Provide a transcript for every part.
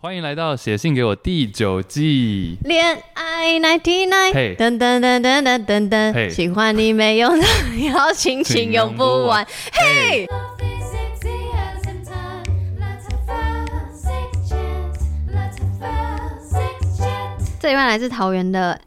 欢迎来到写信给我第九季。恋爱 ninety nine，噔噔噔噔噔噔噔，喜欢你没用的邀请，请用不完。嘿，这一位来自桃园的。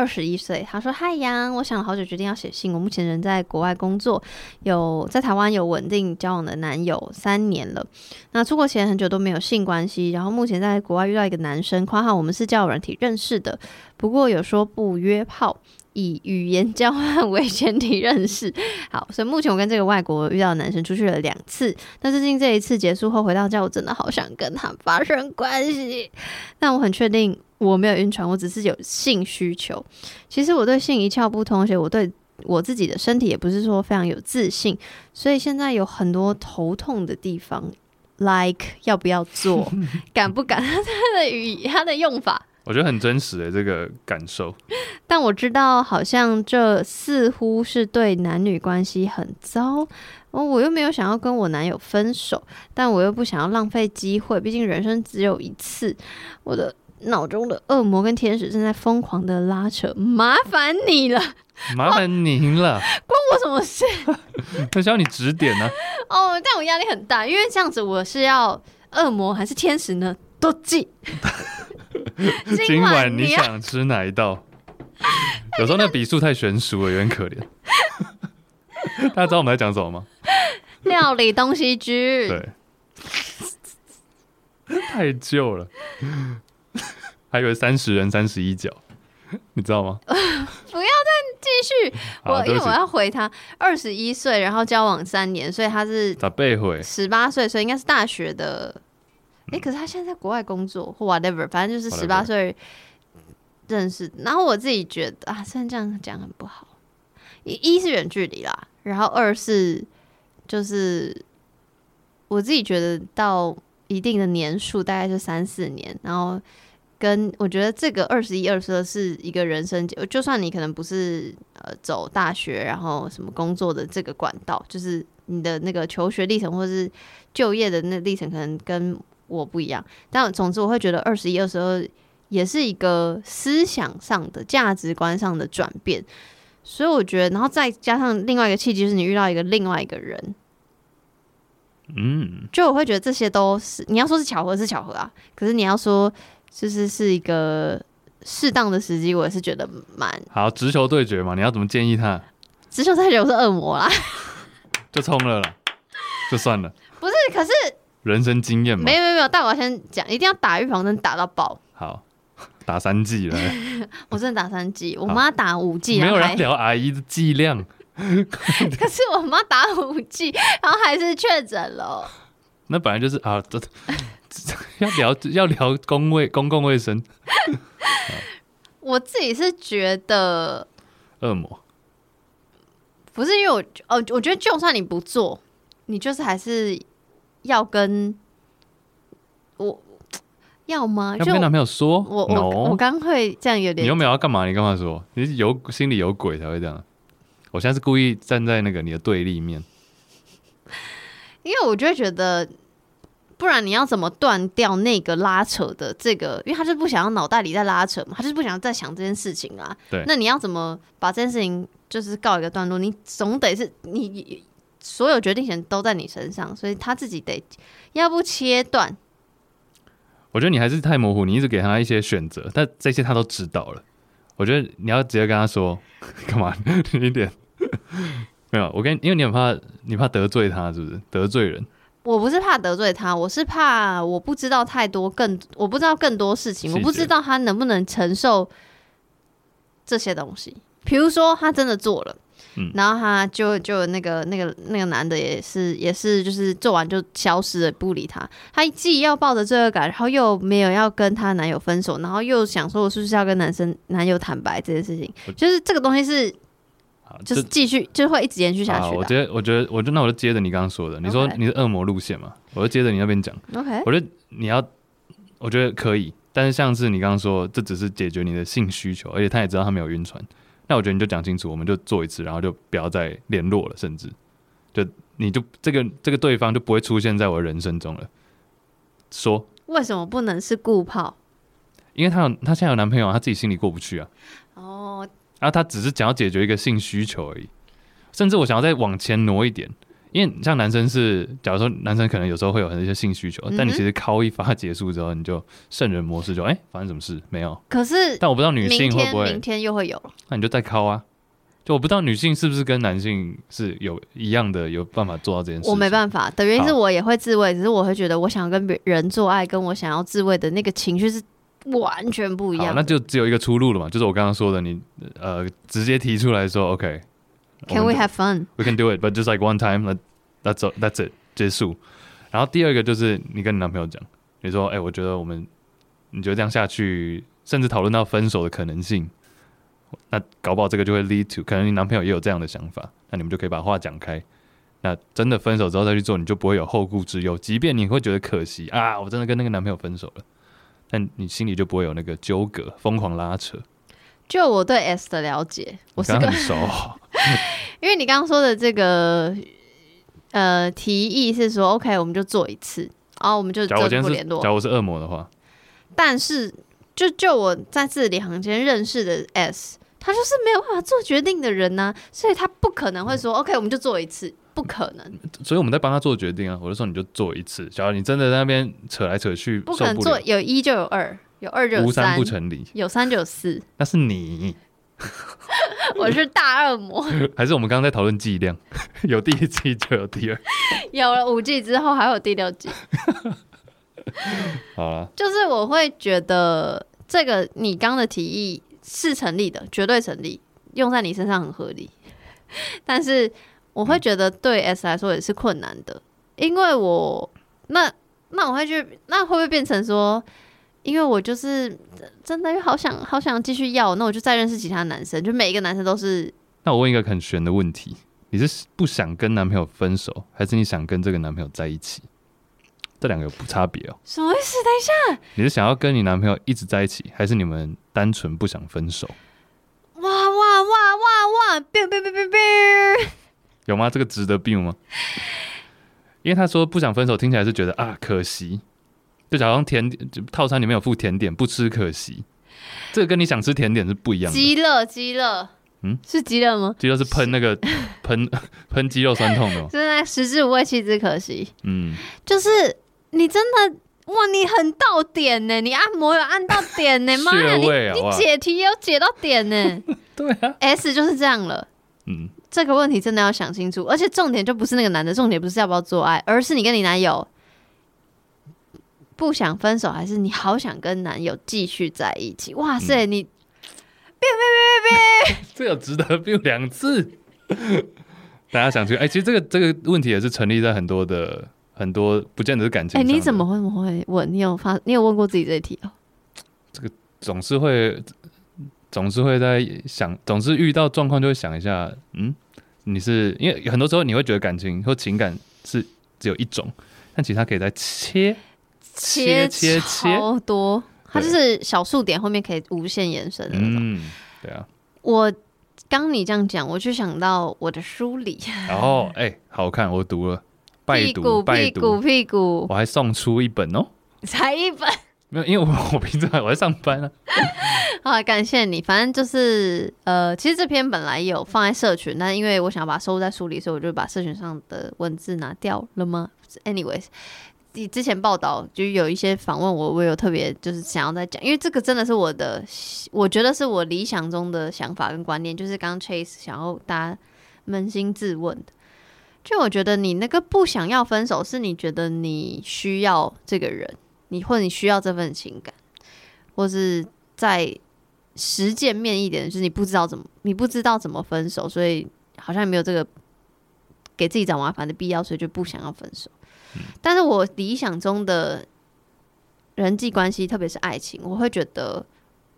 二十一岁，他说：“嗨杨，我想了好久，决定要写信。我目前人在国外工作，有在台湾有稳定交往的男友三年了。那出国前很久都没有性关系，然后目前在国外遇到一个男生，括号我们是交友软体认识的，不过有说不约炮，以语言交换为前提认识。好，所以目前我跟这个外国遇到的男生出去了两次，但最近这一次结束后回到家，我真的好想跟他发生关系，但我很确定。”我没有晕船，我只是有性需求。其实我对性一窍不通，而且我对我自己的身体也不是说非常有自信，所以现在有很多头痛的地方，like 要不要做，敢不敢？他的语，他的用法，我觉得很真实的这个感受。但我知道，好像这似乎是对男女关系很糟。哦我又没有想要跟我男友分手，但我又不想要浪费机会，毕竟人生只有一次。我的。脑中的恶魔跟天使正在疯狂的拉扯，麻烦你了，麻烦您了，关我什么事？他需要你指点呢、啊。哦，但我压力很大，因为这样子我是要恶魔还是天使呢？都记。今晚你想吃哪一道？有时候那笔数太悬殊了，有点可怜。大家知道我们在讲什么吗？料理东西居。对，太旧了。还以为三十人三十一脚，你知道吗？不要再继续，我因为我要回他二十一岁，然后交往三年，所以他是咋被回十八岁，所以应该是大学的。哎、欸，可是他现在在国外工作或 whatever，反正就是十八岁认识。然后我自己觉得啊，虽然这样讲很不好，一一是远距离啦，然后二是就是我自己觉得到一定的年数，大概是三四年，然后。跟我觉得这个二十一二十二是一个人生，就算你可能不是呃走大学，然后什么工作的这个管道，就是你的那个求学历程或是就业的那历程，可能跟我不一样。但总之，我会觉得二十一二十二也是一个思想上的价值观上的转变。所以我觉得，然后再加上另外一个契机，就是你遇到一个另外一个人，嗯，就我会觉得这些都是你要说是巧合是巧合啊，可是你要说。就是是一个适当的时机，我也是觉得蛮好。直球对决嘛，你要怎么建议他？直球对决我是恶魔啦，就冲了啦，就算了。不是，可是 人生经验嘛，没有没有没有。但我要先讲，一定要打预防针，打到爆。好，打三剂了。我真的打三剂，我妈打五剂。没有人聊阿姨的剂量。可是我妈打五剂，然后还是确诊了。那本来就是啊，这。要聊要聊公卫公共卫生，我自己是觉得恶魔不是因为我哦，我觉得就算你不做，你就是还是要跟我要吗？要跟男朋友说，我我、no? 我刚会这样有点，你又没有要干嘛？你干嘛说？你是有心里有鬼才会这样。我现在是故意站在那个你的对立面，因为我就会觉得。不然你要怎么断掉那个拉扯的这个？因为他就是不想要脑袋里在拉扯嘛，他就是不想再想这件事情啊。对，那你要怎么把这件事情就是告一个段落？你总得是你所有决定权都在你身上，所以他自己得要不切断。我觉得你还是太模糊，你一直给他一些选择，但这些他都知道了。我觉得你要直接跟他说 干嘛？你一点 没有，我跟因为你很怕，你怕得罪他，是不是得罪人？我不是怕得罪他，我是怕我不知道太多更，我不知道更多事情，我不知道他能不能承受这些东西。比如说他真的做了，嗯，然后他就就那个那个那个男的也是也是就是做完就消失了，不理他。他既要抱着罪恶感，然后又没有要跟他男友分手，然后又想说我是不是要跟男生男友坦白这件事情，就是这个东西是。就是继续，就会一直延续下去。我觉得，我觉得，我就那我就接着你刚刚说的，你说你是恶魔路线嘛，我就接着你那边讲。OK，我觉得你要，我觉得可以，但是像是你刚刚说，这只是解决你的性需求，而且他也知道他没有晕船，那我觉得你就讲清楚，我们就做一次，然后就不要再联络了，甚至就你就这个这个对方就不会出现在我的人生中了。说，为什么不能是固炮？因为他有他现在有男朋友，他自己心里过不去啊。哦，然后他只是想要解决一个性需求而已，甚至我想要再往前挪一点，因为像男生是，假如说男生可能有时候会有很多性需求，嗯、但你其实敲一发结束之后，你就圣人模式就哎、欸，发生什么事没有？可是，但我不知道女性会不会，明天又会有了，那你就再敲啊。就我不知道女性是不是跟男性是有一样的有办法做到这件事。我没办法的原因是我也会自慰，只是我会觉得我想要跟别人做爱，跟我想要自慰的那个情绪是完全不一样。那就只有一个出路了嘛，就是我刚刚说的，你呃直接提出来说，OK，Can we have fun？We can do it，but just like one time，that's that's it，结束。然后第二个就是你跟你男朋友讲，你说，哎，我觉得我们，你觉得这样下去，甚至讨论到分手的可能性。那搞不好这个就会 lead to，可能你男朋友也有这样的想法，那你们就可以把话讲开。那真的分手之后再去做，你就不会有后顾之忧。即便你会觉得可惜啊，我真的跟那个男朋友分手了，但你心里就不会有那个纠葛，疯狂拉扯。就我对 S 的了解，我是很熟，因为你刚刚说的这个呃提议是说，OK，我们就做一次，然后我们就不联络。假如我是恶魔的话，但是。就就我在字里行间认识的 S，他就是没有办法做决定的人呢、啊，所以他不可能会说、嗯、OK，我们就做一次，不可能。所以我们在帮他做决定啊，我就说你就做一次。假如你真的在那边扯来扯去，不可能做，有一就有二，有二就有三，无三不成立，有三就有四。那是你，我是大恶魔。还是我们刚刚在讨论剂量？有第一季就有第二，有了五季之后还有第六季。好了，就是我会觉得。这个你刚的提议是成立的，绝对成立，用在你身上很合理。但是我会觉得对 S 来说也是困难的，因为我那那我会去，那会不会变成说，因为我就是真的好想好想继续要，那我就再认识其他男生，就每一个男生都是。那我问一个很悬的问题，你是不想跟男朋友分手，还是你想跟这个男朋友在一起？这两个有不差别哦。什么意思？等一下，你是想要跟你男朋友一直在一起，还是你们单纯不想分手？哇哇哇哇哇！biu biu biu biu biu，有吗？这个值得 biu 吗？因为他说不想分手，听起来是觉得啊可惜，就假装甜点套餐里面有附甜点，不吃可惜。这个跟你想吃甜点是不一样的。鸡乐鸡乐，嗯，是鸡乐吗？鸡乐是喷那个 喷喷肌肉酸痛的，就是那食之无味，弃之可惜。嗯，就是。你真的哇！你很到点呢，你按摩有按到点呢，妈呀！你你解题也有解到点呢。对啊，S 就是这样了。嗯，这个问题真的要想清楚，而且重点就不是那个男的，重点不是要不要做爱，而是你跟你男友不想分手，还是你好想跟男友继续在一起？哇塞，嗯、你别别别别别，这有值得 biu 两次。大家想去哎、欸，其实这个这个问题也是成立在很多的。很多不见得是感情。哎、欸，你怎么会不会问？你有发？你有问过自己这一题哦？这个总是会，总是会在想，总是遇到状况就会想一下。嗯，你是因为很多时候你会觉得感情或情感是只有一种，但其实它可以在切切切切超多，它就是小数点后面可以无限延伸的那种。嗯，对啊。我刚你这样讲，我就想到我的书里。哦，哎、欸，好看，我读了。屁股屁股屁股，我还送出一本哦，才一本，没有，因为我我平常我在上班啊。好，感谢你。反正就是呃，其实这篇本来有放在社群，但因为我想要把它收录在书里，所以我就把社群上的文字拿掉了吗？Anyways，你之前报道就有一些访问我，我有特别就是想要再讲，因为这个真的是我的，我觉得是我理想中的想法跟观念，就是刚刚 Chase 想要大家扪心自问的。就我觉得你那个不想要分手，是你觉得你需要这个人，你或者你需要这份情感，或是在实践面一点，就是你不知道怎么，你不知道怎么分手，所以好像没有这个给自己找麻烦的必要，所以就不想要分手。嗯。但是我理想中的人际关系，特别是爱情，我会觉得。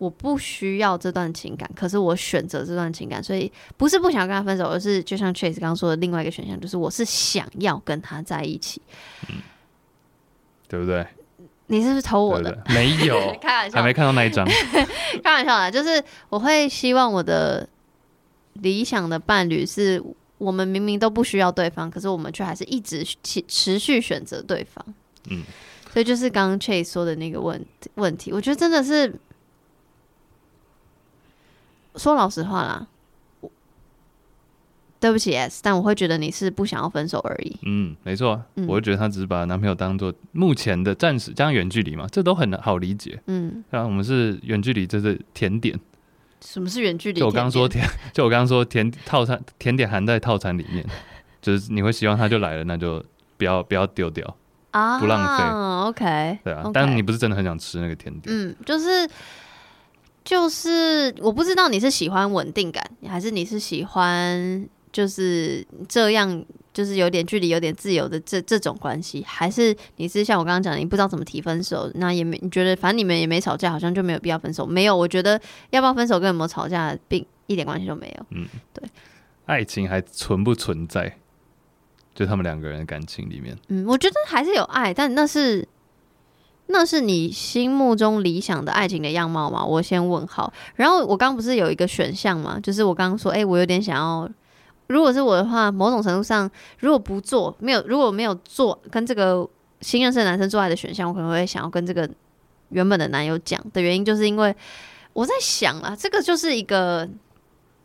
我不需要这段情感，可是我选择这段情感，所以不是不想跟他分手，而是就像 Chase 刚刚说的另外一个选项，就是我是想要跟他在一起，嗯，对不对？你是不是偷我的？对对没有，开玩笑，还没看到那一张，开玩笑啦，就是我会希望我的理想的伴侣是我们明明都不需要对方，可是我们却还是一直持持续选择对方，嗯。所以就是刚刚 Chase 说的那个问问题，我觉得真的是 说老实话啦。对不起，S，但我会觉得你是不想要分手而已。嗯，没错，嗯、我会觉得她只是把男朋友当做目前的暂时，加上远距离嘛，这都很好理解。嗯，然后我们是远距离，这是甜点。什么是远距离？就我刚 刚说甜，就我刚刚说甜套餐，甜点含在套餐里面，就是你会希望他就来了，那就不要不要丢掉啊，不浪费。OK，对啊但是你不是真的很想吃那个甜点。嗯，就是。就是我不知道你是喜欢稳定感，还是你是喜欢就是这样，就是有点距离、有点自由的这这种关系，还是你是像我刚刚讲的，你不知道怎么提分手，那也没你觉得反正你们也没吵架，好像就没有必要分手。没有，我觉得要不要分手跟有没有吵架并一点关系都没有。嗯，对，爱情还存不存在？就他们两个人的感情里面，嗯，我觉得还是有爱，但那是。那是你心目中理想的爱情的样貌吗？我先问号。然后我刚不是有一个选项吗？就是我刚刚说，哎、欸，我有点想要，如果是我的话，某种程度上，如果不做，没有，如果没有做跟这个新认识的男生做爱的选项，我可能会想要跟这个原本的男友讲的原因，就是因为我在想啊，这个就是一个，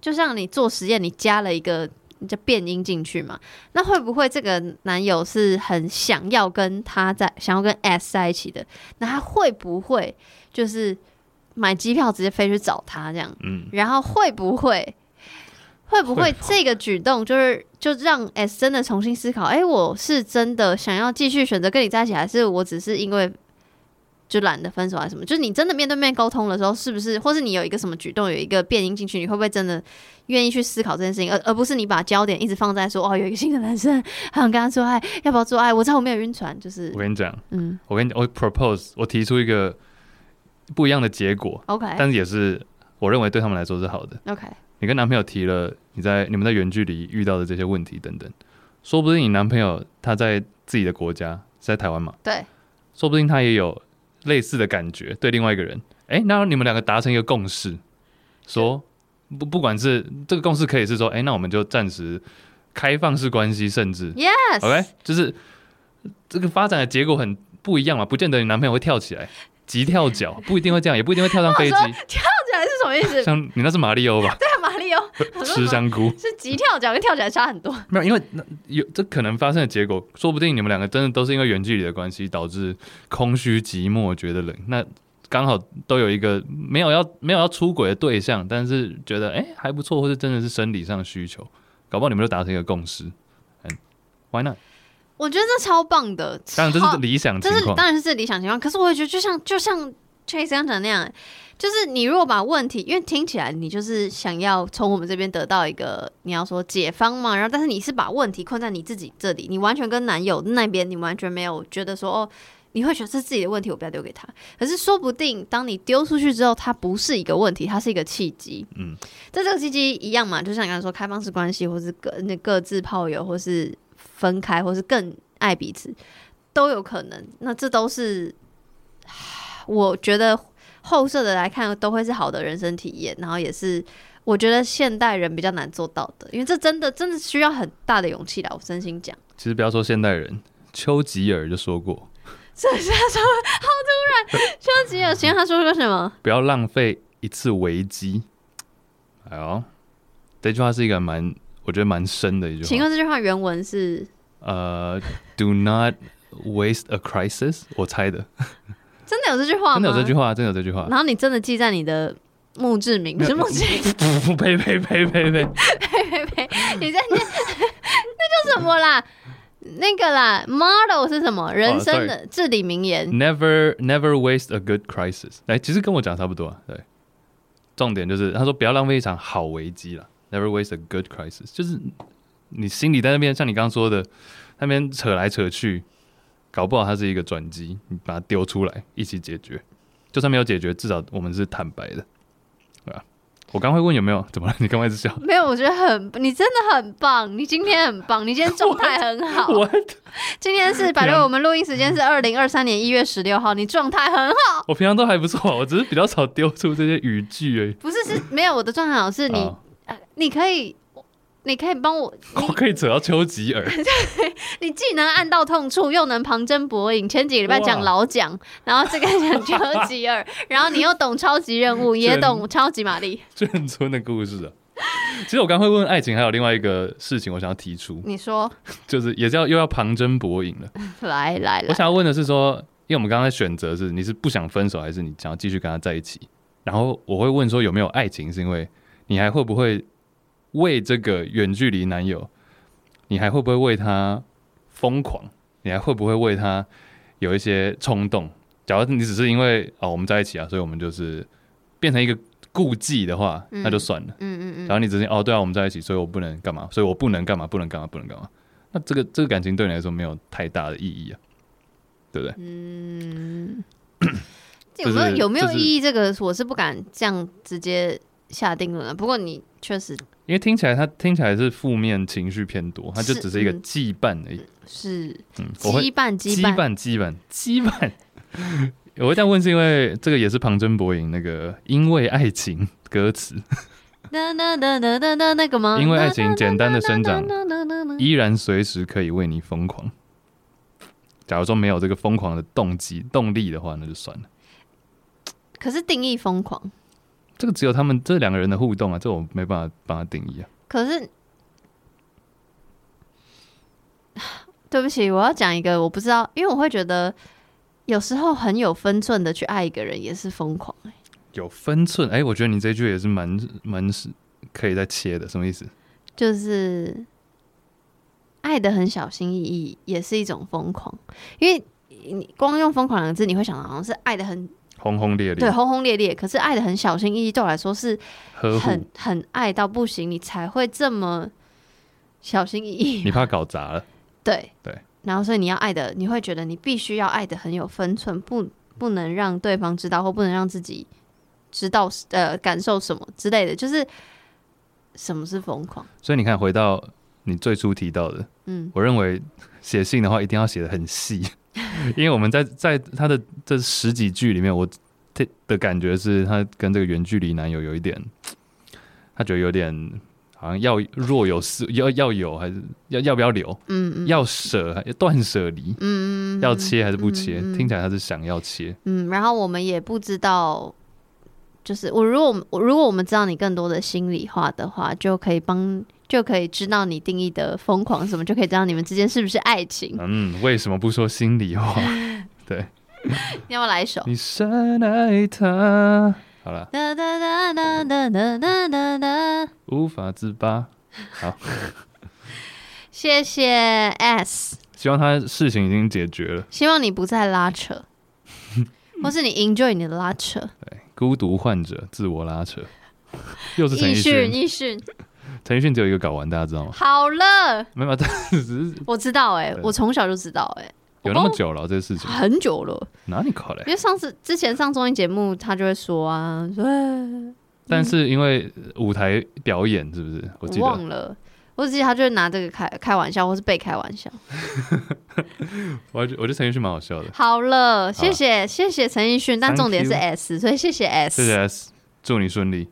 就像你做实验，你加了一个。就变音进去嘛？那会不会这个男友是很想要跟他在想要跟 S 在一起的？那他会不会就是买机票直接飞去找他这样？嗯，然后会不会会不会这个举动就是就让 S 真的重新思考？哎、欸，我是真的想要继续选择跟你在一起，还是我只是因为？就懒得分手还是什么？就是你真的面对面沟通的时候，是不是，或是你有一个什么举动，有一个变音进去，你会不会真的愿意去思考这件事情，而而不是你把焦点一直放在说哦，有一个新的男生，还想跟他做爱，要不要做爱？我知道我没有晕船，就是我跟你讲，嗯，我跟你我 propose，我提出一个不一样的结果，OK，但是也是我认为对他们来说是好的，OK。你跟男朋友提了你在你们在远距离遇到的这些问题等等，说不定你男朋友他在自己的国家是在台湾嘛，对，说不定他也有。类似的感觉对另外一个人，哎、欸，那你们两个达成一个共识，说不不管是这个共识可以是说，哎、欸，那我们就暂时开放式关系，甚至，yes，OK，okay? 就是这个发展的结果很不一样嘛，不见得你男朋友会跳起来。急跳脚不一定会这样，也不一定会跳上飞机。跳起来是什么意思？像你那是马里欧吧？对吃香菇是急跳脚跟跳起来差很多。没有，因为那有这可能发生的结果，说不定你们两个真的都是因为远距离的关系导致空虚寂寞觉得冷。那刚好都有一个没有要没有要出轨的对象，但是觉得哎、欸、还不错，或是真的是生理上的需求，搞不好你们就达成一个共识。嗯，Why not？我觉得这超棒的，当然这是理想情况，这是当然是这理想情况。可是我也觉得，就像就像 Chase 刚讲那样，就是你如果把问题，因为听起来你就是想要从我们这边得到一个你要说解方嘛，然后但是你是把问题困在你自己这里，你完全跟男友那边你完全没有觉得说哦，你会觉得是自己的问题，我不要丢给他。可是说不定当你丢出去之后，它不是一个问题，它是一个契机。嗯，在这个契机一样嘛，就像你刚才说开放式关系，或是各那各自炮友，或是。分开，或是更爱彼此，都有可能。那这都是我觉得后设的来看，都会是好的人生体验。然后也是我觉得现代人比较难做到的，因为这真的真的需要很大的勇气啦。我真心讲，其实不要说现代人，丘吉尔就说过，这是他说好突然，丘吉尔，请问他说过什么？不要浪费一次危机。哎呦，这句话是一个蛮我觉得蛮深的一句话。请问这句话原文是？呃、uh,，Do not waste a crisis。我猜的，真的有这句话真的有这句话真的有这句话。然后你真的记在你的墓志铭是墓志铭？不不呸呸呸。呸呸呸呸你在念那叫什么啦？那个啦 model 是什么？人生的至理名言。Never never waste a good crisis 来其实跟我讲差不多啊对。重点就是他说不要浪费一场好危机了 never waste a good crisis 就是你心里在那边像你刚刚说的那边扯来扯去。搞不好它是一个转机，你把它丢出来，一起解决。就算没有解决，至少我们是坦白的，对吧？我刚会问有没有，怎么了？你刚开始笑？没有，我觉得很，你真的很棒，你今天很棒，你今天状态很好。我今天是，反正我们录音时间是二零二三年一月十六号，你状态很好。我平常都还不错，我只是比较少丢出这些语句而已。不是，是没有我的状态好，是你，呃，你可以。你可以帮我，我可以扯到丘吉尔。对你既能按到痛处，又能旁征博引。前几个礼拜讲老蒋，然后这个讲丘吉尔，然后你又懂超级任务，也懂超级玛丽。眷村的故事啊。其实我刚会问爱情，还有另外一个事情，我想要提出。你说，就是也是要又要旁征博引了。来来来，我想要问的是说，因为我们刚刚选择是你是不想分手，还是你想要继续跟他在一起？然后我会问说有没有爱情，是因为你还会不会？为这个远距离男友，你还会不会为他疯狂？你还会不会为他有一些冲动？假如你只是因为哦我们在一起啊，所以我们就是变成一个顾忌的话，嗯、那就算了。嗯嗯嗯。然后你只是哦对啊，我们在一起，所以我不能干嘛？所以我不能干嘛？不能干嘛？不能干嘛？那这个这个感情对你来说没有太大的意义啊，对不对？嗯。有没有有没有意义？这个我是不敢这样直接下定论的。不过你确实。因为听起来，他听起来是负面情绪偏多，他就只是一个羁绊而已。是，嗯，羁绊，羁绊，羁绊，羁绊，羁绊。我会这样问，是因为这个也是旁征博引那个“因为爱情”歌词。那那那那那那那个吗？因为爱情简单的生长，依然随时可以为你疯狂。假如说没有这个疯狂的动机、动力的话，那就算了。可是定义疯狂。这个只有他们这两个人的互动啊，这我没办法帮他定义啊。可是，对不起，我要讲一个我不知道，因为我会觉得有时候很有分寸的去爱一个人也是疯狂欸。有分寸，哎，我觉得你这句也是蛮蛮是可以再切的，什么意思？就是爱的很小心翼翼也是一种疯狂，因为你光用“疯狂”两个字，你会想到好像是爱的很。轰轰烈烈，对，轰轰烈烈。可是爱的很小心翼翼，对我来说是很很爱到不行，你才会这么小心翼翼。你怕搞砸了，对对。然后所以你要爱的，你会觉得你必须要爱的很有分寸，不不能让对方知道，或不能让自己知道呃感受什么之类的。就是什么是疯狂？所以你看，回到你最初提到的，嗯，我认为写信的话一定要写的很细。因为我们在在他的这十几句里面，我的感觉是他跟这个远距离男友有一点，他觉得有点好像要若有似要要有还是要要不要留？嗯嗯，要舍断舍离？嗯，要切还是不切？听起来他是想要切。嗯，然后我们也不知道，就是我如果我如果我们知道你更多的心里话的话，就可以帮。就可以知道你定义的疯狂什么，就可以知道你们之间是不是爱情。嗯，为什么不说心里话？对，你要不要来一首？你深爱他，好了。无法自拔。好，谢谢 S。希望他事情已经解决了。希望你不再拉扯，或是你 enjoy 你的拉扯。对，孤独患者自我拉扯，又是陈奕迅。奕迅。陈奕迅只有一个睾丸，大家知道吗？好了，没有，只是我知道哎、欸，我从小就知道哎、欸，有那么久了这个事情，很久了。哪里考嘞？因为上次之前上综艺节目，他就会说啊，说，但是因为舞台表演是不是？我记得忘了，我只记得他就会拿这个开开玩笑，或是被开玩笑。我我觉得陈奕迅蛮好笑的。好了，谢谢谢谢陈奕迅，但重点是 S，所以谢谢 S，谢谢 S，祝你顺利。